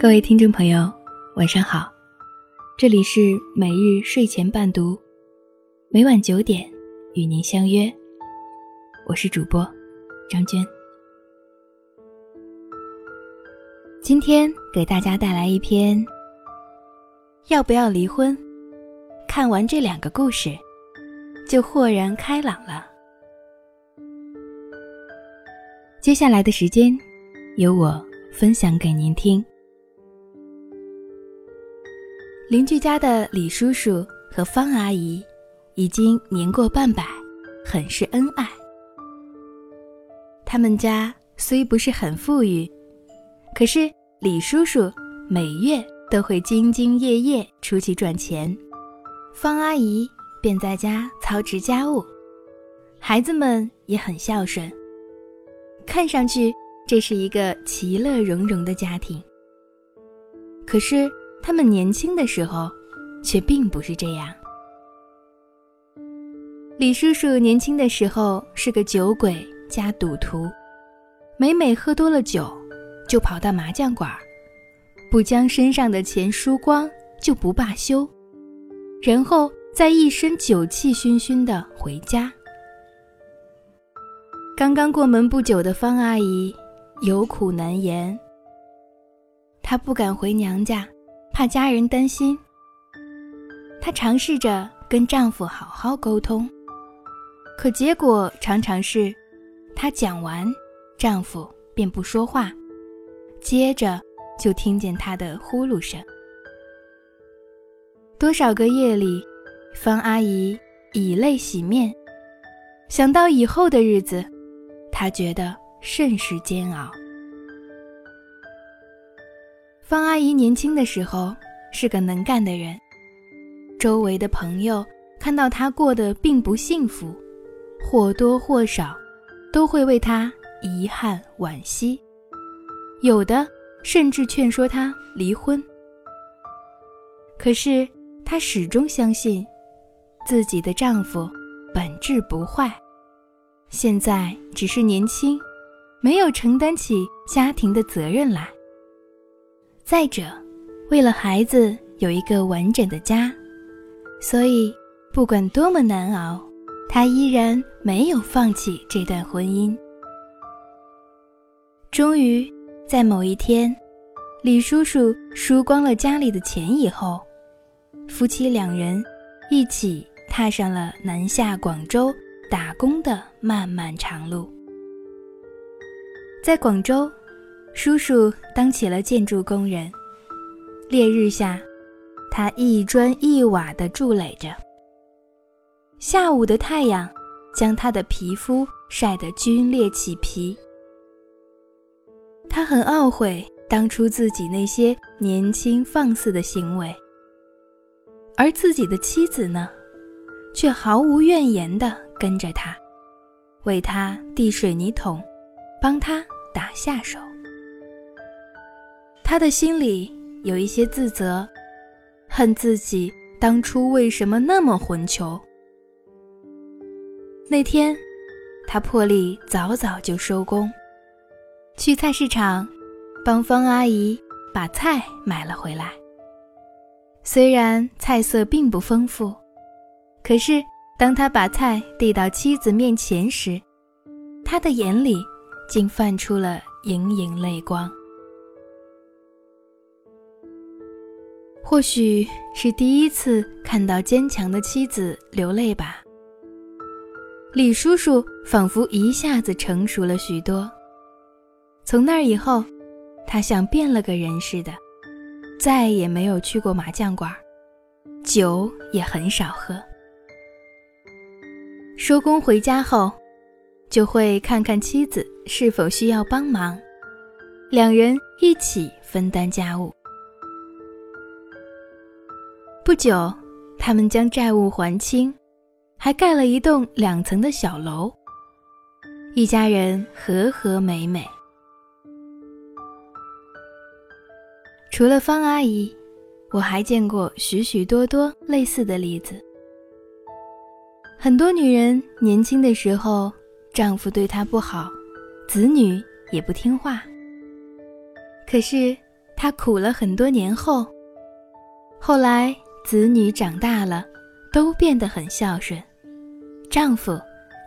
各位听众朋友，晚上好，这里是每日睡前伴读，每晚九点与您相约，我是主播张娟。今天给大家带来一篇：要不要离婚？看完这两个故事，就豁然开朗了。接下来的时间，由我分享给您听。邻居家的李叔叔和方阿姨已经年过半百，很是恩爱。他们家虽不是很富裕，可是李叔叔每月都会兢兢业业出去赚钱，方阿姨便在家操持家务，孩子们也很孝顺。看上去这是一个其乐融融的家庭。可是。他们年轻的时候，却并不是这样。李叔叔年轻的时候是个酒鬼加赌徒，每每喝多了酒，就跑到麻将馆，不将身上的钱输光就不罢休，然后再一身酒气熏熏的回家。刚刚过门不久的方阿姨有苦难言，她不敢回娘家。怕家人担心，她尝试着跟丈夫好好沟通，可结果常常是，她讲完，丈夫便不说话，接着就听见她的呼噜声。多少个夜里，方阿姨以泪洗面，想到以后的日子，她觉得甚是煎熬。方阿姨年轻的时候是个能干的人，周围的朋友看到她过得并不幸福，或多或少都会为她遗憾惋惜，有的甚至劝说她离婚。可是她始终相信，自己的丈夫本质不坏，现在只是年轻，没有承担起家庭的责任来。再者，为了孩子有一个完整的家，所以不管多么难熬，他依然没有放弃这段婚姻。终于，在某一天，李叔叔输光了家里的钱以后，夫妻两人一起踏上了南下广州打工的漫漫长路。在广州。叔叔当起了建筑工人，烈日下，他一砖一瓦地筑垒着。下午的太阳将他的皮肤晒得皲裂起皮。他很懊悔当初自己那些年轻放肆的行为，而自己的妻子呢，却毫无怨言地跟着他，为他递水泥桶，帮他打下手。他的心里有一些自责，恨自己当初为什么那么混球。那天，他破例早早就收工，去菜市场帮方阿姨把菜买了回来。虽然菜色并不丰富，可是当他把菜递到妻子面前时，他的眼里竟泛出了盈盈泪光。或许是第一次看到坚强的妻子流泪吧。李叔叔仿佛一下子成熟了许多。从那以后，他像变了个人似的，再也没有去过麻将馆，酒也很少喝。收工回家后，就会看看妻子是否需要帮忙，两人一起分担家务。不久，他们将债务还清，还盖了一栋两层的小楼，一家人和和美美。除了方阿姨，我还见过许许多多类似的例子。很多女人年轻的时候，丈夫对她不好，子女也不听话，可是她苦了很多年后，后来子女长大了，都变得很孝顺，丈夫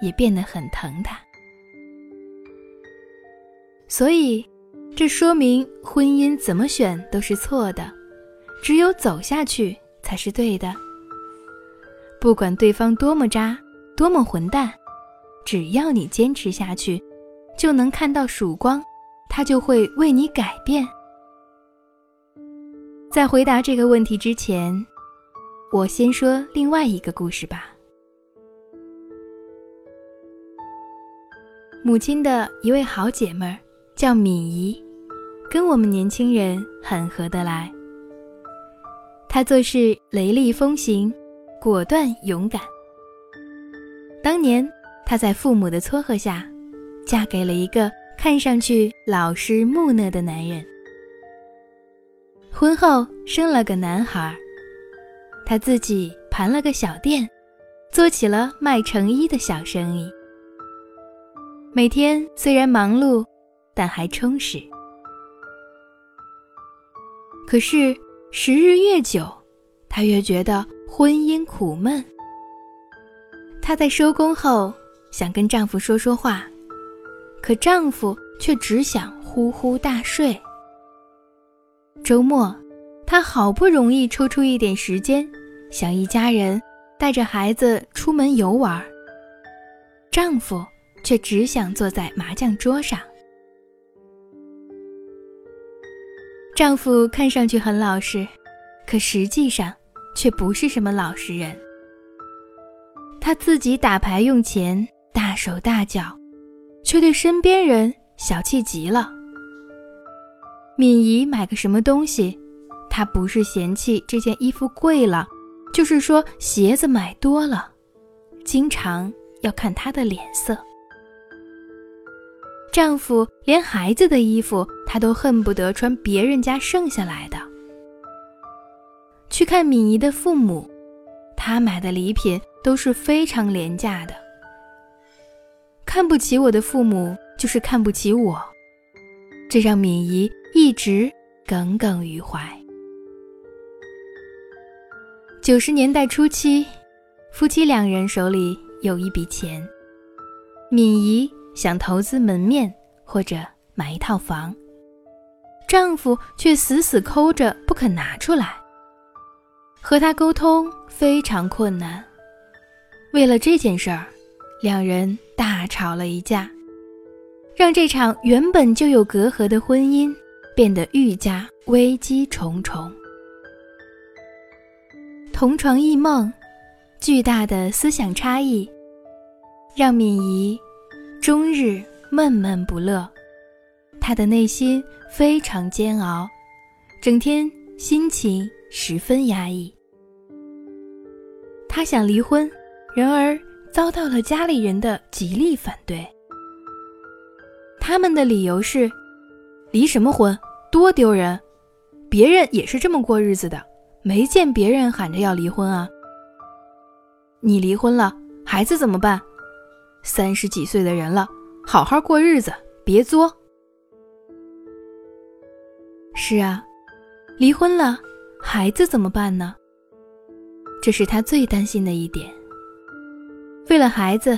也变得很疼她。所以，这说明婚姻怎么选都是错的，只有走下去才是对的。不管对方多么渣，多么混蛋，只要你坚持下去，就能看到曙光，他就会为你改变。在回答这个问题之前，我先说另外一个故事吧。母亲的一位好姐妹儿。叫敏仪，跟我们年轻人很合得来。她做事雷厉风行，果断勇敢。当年她在父母的撮合下，嫁给了一个看上去老实木讷的男人。婚后生了个男孩儿，她自己盘了个小店，做起了卖成衣的小生意。每天虽然忙碌。但还充实。可是时日越久，她越觉得婚姻苦闷。她在收工后想跟丈夫说说话，可丈夫却只想呼呼大睡。周末，她好不容易抽出一点时间，想一家人带着孩子出门游玩，丈夫却只想坐在麻将桌上。丈夫看上去很老实，可实际上却不是什么老实人。他自己打牌用钱大手大脚，却对身边人小气极了。敏仪买个什么东西，他不是嫌弃这件衣服贵了，就是说鞋子买多了，经常要看她的脸色。丈夫连孩子的衣服，他都恨不得穿别人家剩下来的。去看敏仪的父母，他买的礼品都是非常廉价的。看不起我的父母，就是看不起我，这让敏仪一直耿耿于怀。九十年代初期，夫妻两人手里有一笔钱，敏仪。想投资门面或者买一套房，丈夫却死死抠着不肯拿出来。和他沟通非常困难，为了这件事儿，两人大吵了一架，让这场原本就有隔阂的婚姻变得愈加危机重重。同床异梦，巨大的思想差异，让敏仪。终日闷闷不乐，他的内心非常煎熬，整天心情十分压抑。他想离婚，然而遭到了家里人的极力反对。他们的理由是：离什么婚，多丢人！别人也是这么过日子的，没见别人喊着要离婚啊。你离婚了，孩子怎么办？三十几岁的人了，好好过日子，别作。是啊，离婚了，孩子怎么办呢？这是他最担心的一点。为了孩子，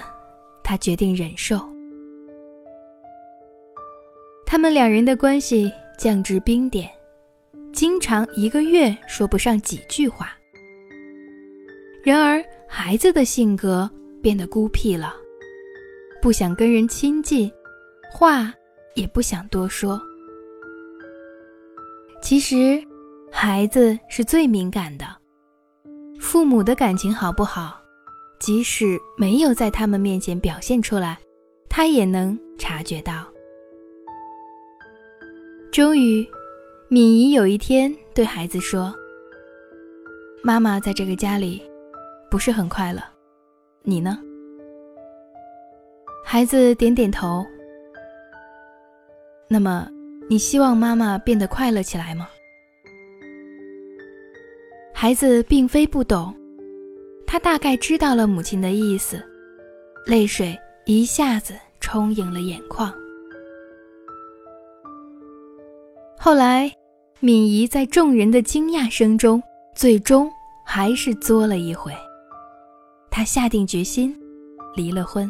他决定忍受。他们两人的关系降至冰点，经常一个月说不上几句话。然而，孩子的性格变得孤僻了。不想跟人亲近，话也不想多说。其实，孩子是最敏感的，父母的感情好不好，即使没有在他们面前表现出来，他也能察觉到。终于，敏仪有一天对孩子说：“妈妈在这个家里不是很快乐，你呢？”孩子点点头。那么，你希望妈妈变得快乐起来吗？孩子并非不懂，他大概知道了母亲的意思，泪水一下子充盈了眼眶。后来，敏仪在众人的惊讶声中，最终还是作了一回。她下定决心，离了婚。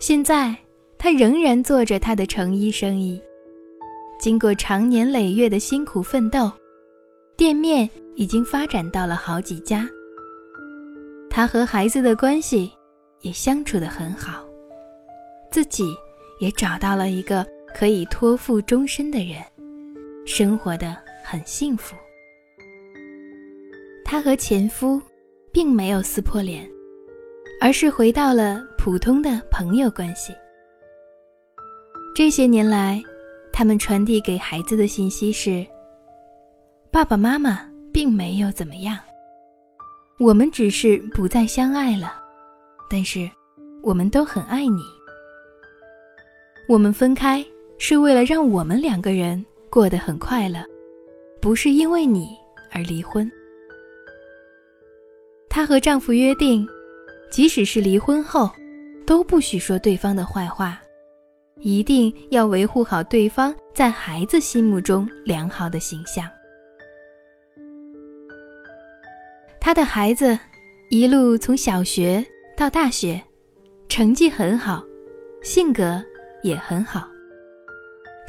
现在，她仍然做着她的成衣生意。经过长年累月的辛苦奋斗，店面已经发展到了好几家。她和孩子的关系也相处得很好，自己也找到了一个可以托付终身的人，生活的很幸福。她和前夫并没有撕破脸，而是回到了普通的朋友关系。这些年来，他们传递给孩子的信息是：爸爸妈妈并没有怎么样。我们只是不再相爱了，但是我们都很爱你。我们分开是为了让我们两个人过得很快乐，不是因为你而离婚。她和丈夫约定，即使是离婚后，都不许说对方的坏话，一定要维护好对方在孩子心目中良好的形象。他的孩子一路从小学到大学，成绩很好，性格也很好。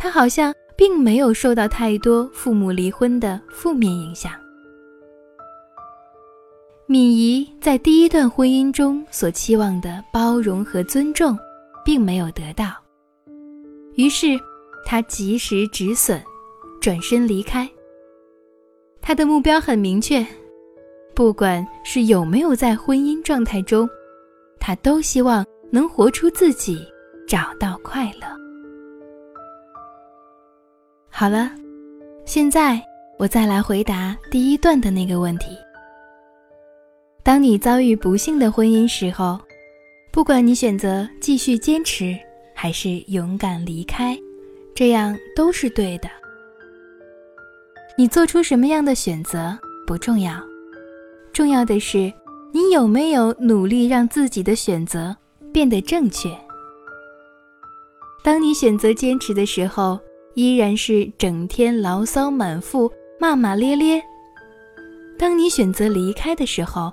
他好像并没有受到太多父母离婚的负面影响。敏仪在第一段婚姻中所期望的包容和尊重，并没有得到，于是他及时止损，转身离开。他的目标很明确。不管是有没有在婚姻状态中，他都希望能活出自己，找到快乐。好了，现在我再来回答第一段的那个问题：当你遭遇不幸的婚姻时候，不管你选择继续坚持，还是勇敢离开，这样都是对的。你做出什么样的选择不重要。重要的是，你有没有努力让自己的选择变得正确？当你选择坚持的时候，依然是整天牢骚满腹、骂骂咧咧；当你选择离开的时候，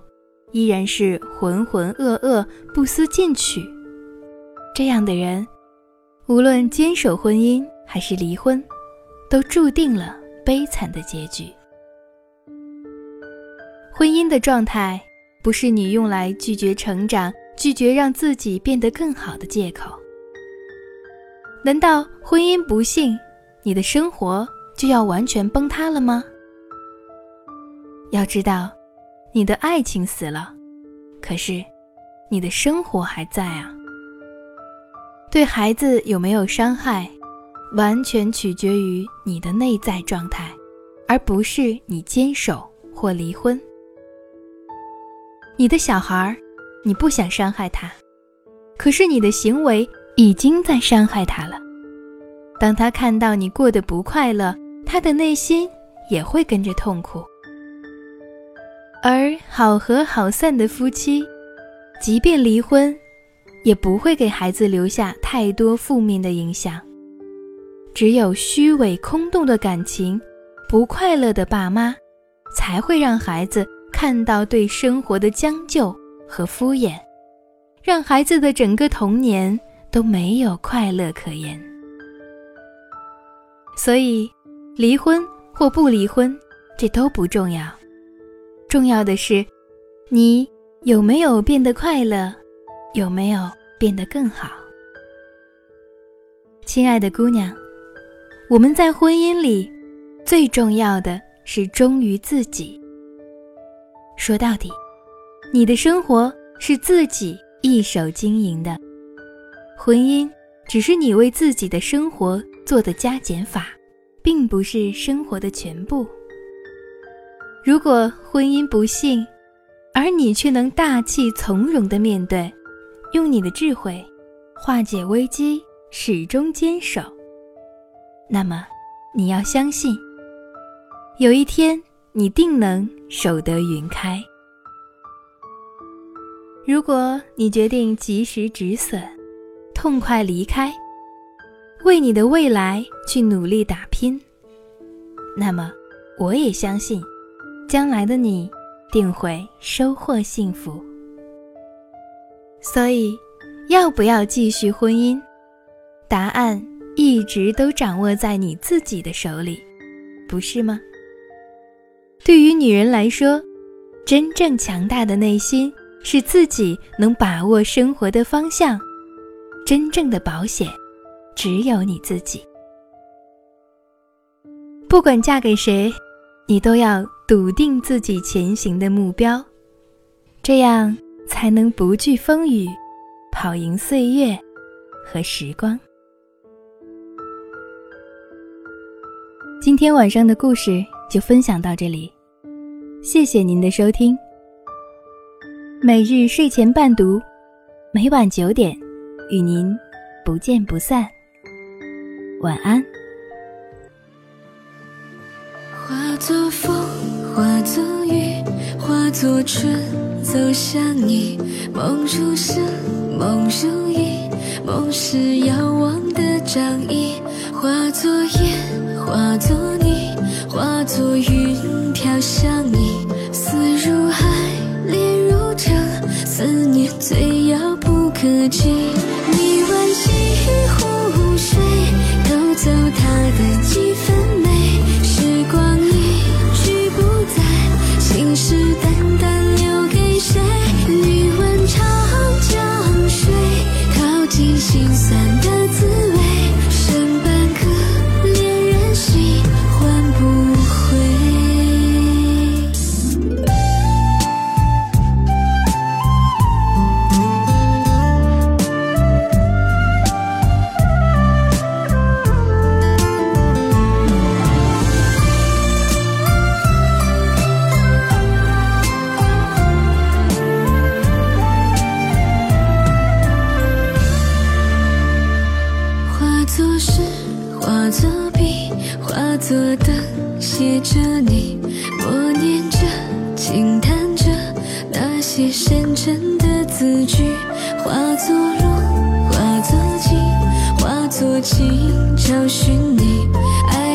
依然是浑浑噩噩、不思进取。这样的人，无论坚守婚姻还是离婚，都注定了悲惨的结局。婚姻的状态不是你用来拒绝成长、拒绝让自己变得更好的借口。难道婚姻不幸，你的生活就要完全崩塌了吗？要知道，你的爱情死了，可是你的生活还在啊。对孩子有没有伤害，完全取决于你的内在状态，而不是你坚守或离婚。你的小孩儿，你不想伤害他，可是你的行为已经在伤害他了。当他看到你过得不快乐，他的内心也会跟着痛苦。而好合好散的夫妻，即便离婚，也不会给孩子留下太多负面的影响。只有虚伪空洞的感情，不快乐的爸妈，才会让孩子。看到对生活的将就和敷衍，让孩子的整个童年都没有快乐可言。所以，离婚或不离婚，这都不重要，重要的是，你有没有变得快乐，有没有变得更好。亲爱的姑娘，我们在婚姻里，最重要的是忠于自己。说到底，你的生活是自己一手经营的，婚姻只是你为自己的生活做的加减法，并不是生活的全部。如果婚姻不幸，而你却能大气从容的面对，用你的智慧化解危机，始终坚守，那么你要相信，有一天。你定能守得云开。如果你决定及时止损，痛快离开，为你的未来去努力打拼，那么我也相信，将来的你定会收获幸福。所以，要不要继续婚姻？答案一直都掌握在你自己的手里，不是吗？对于女人来说，真正强大的内心是自己能把握生活的方向。真正的保险，只有你自己。不管嫁给谁，你都要笃定自己前行的目标，这样才能不惧风雨，跑赢岁月和时光。今天晚上的故事就分享到这里。谢谢您的收听。每日睡前伴读，每晚九点，与您不见不散。晚安。化作风，化作雨，化作春，走向你。梦如诗，梦如影，梦是遥望的掌印。化作烟，化作泥，化作云飘向你。思如海，恋如城，思念最遥不可及。你问西湖做的，写着你，默念着，轻叹着，那些深沉的字句，化作路，化作景，化作情，找寻你。爱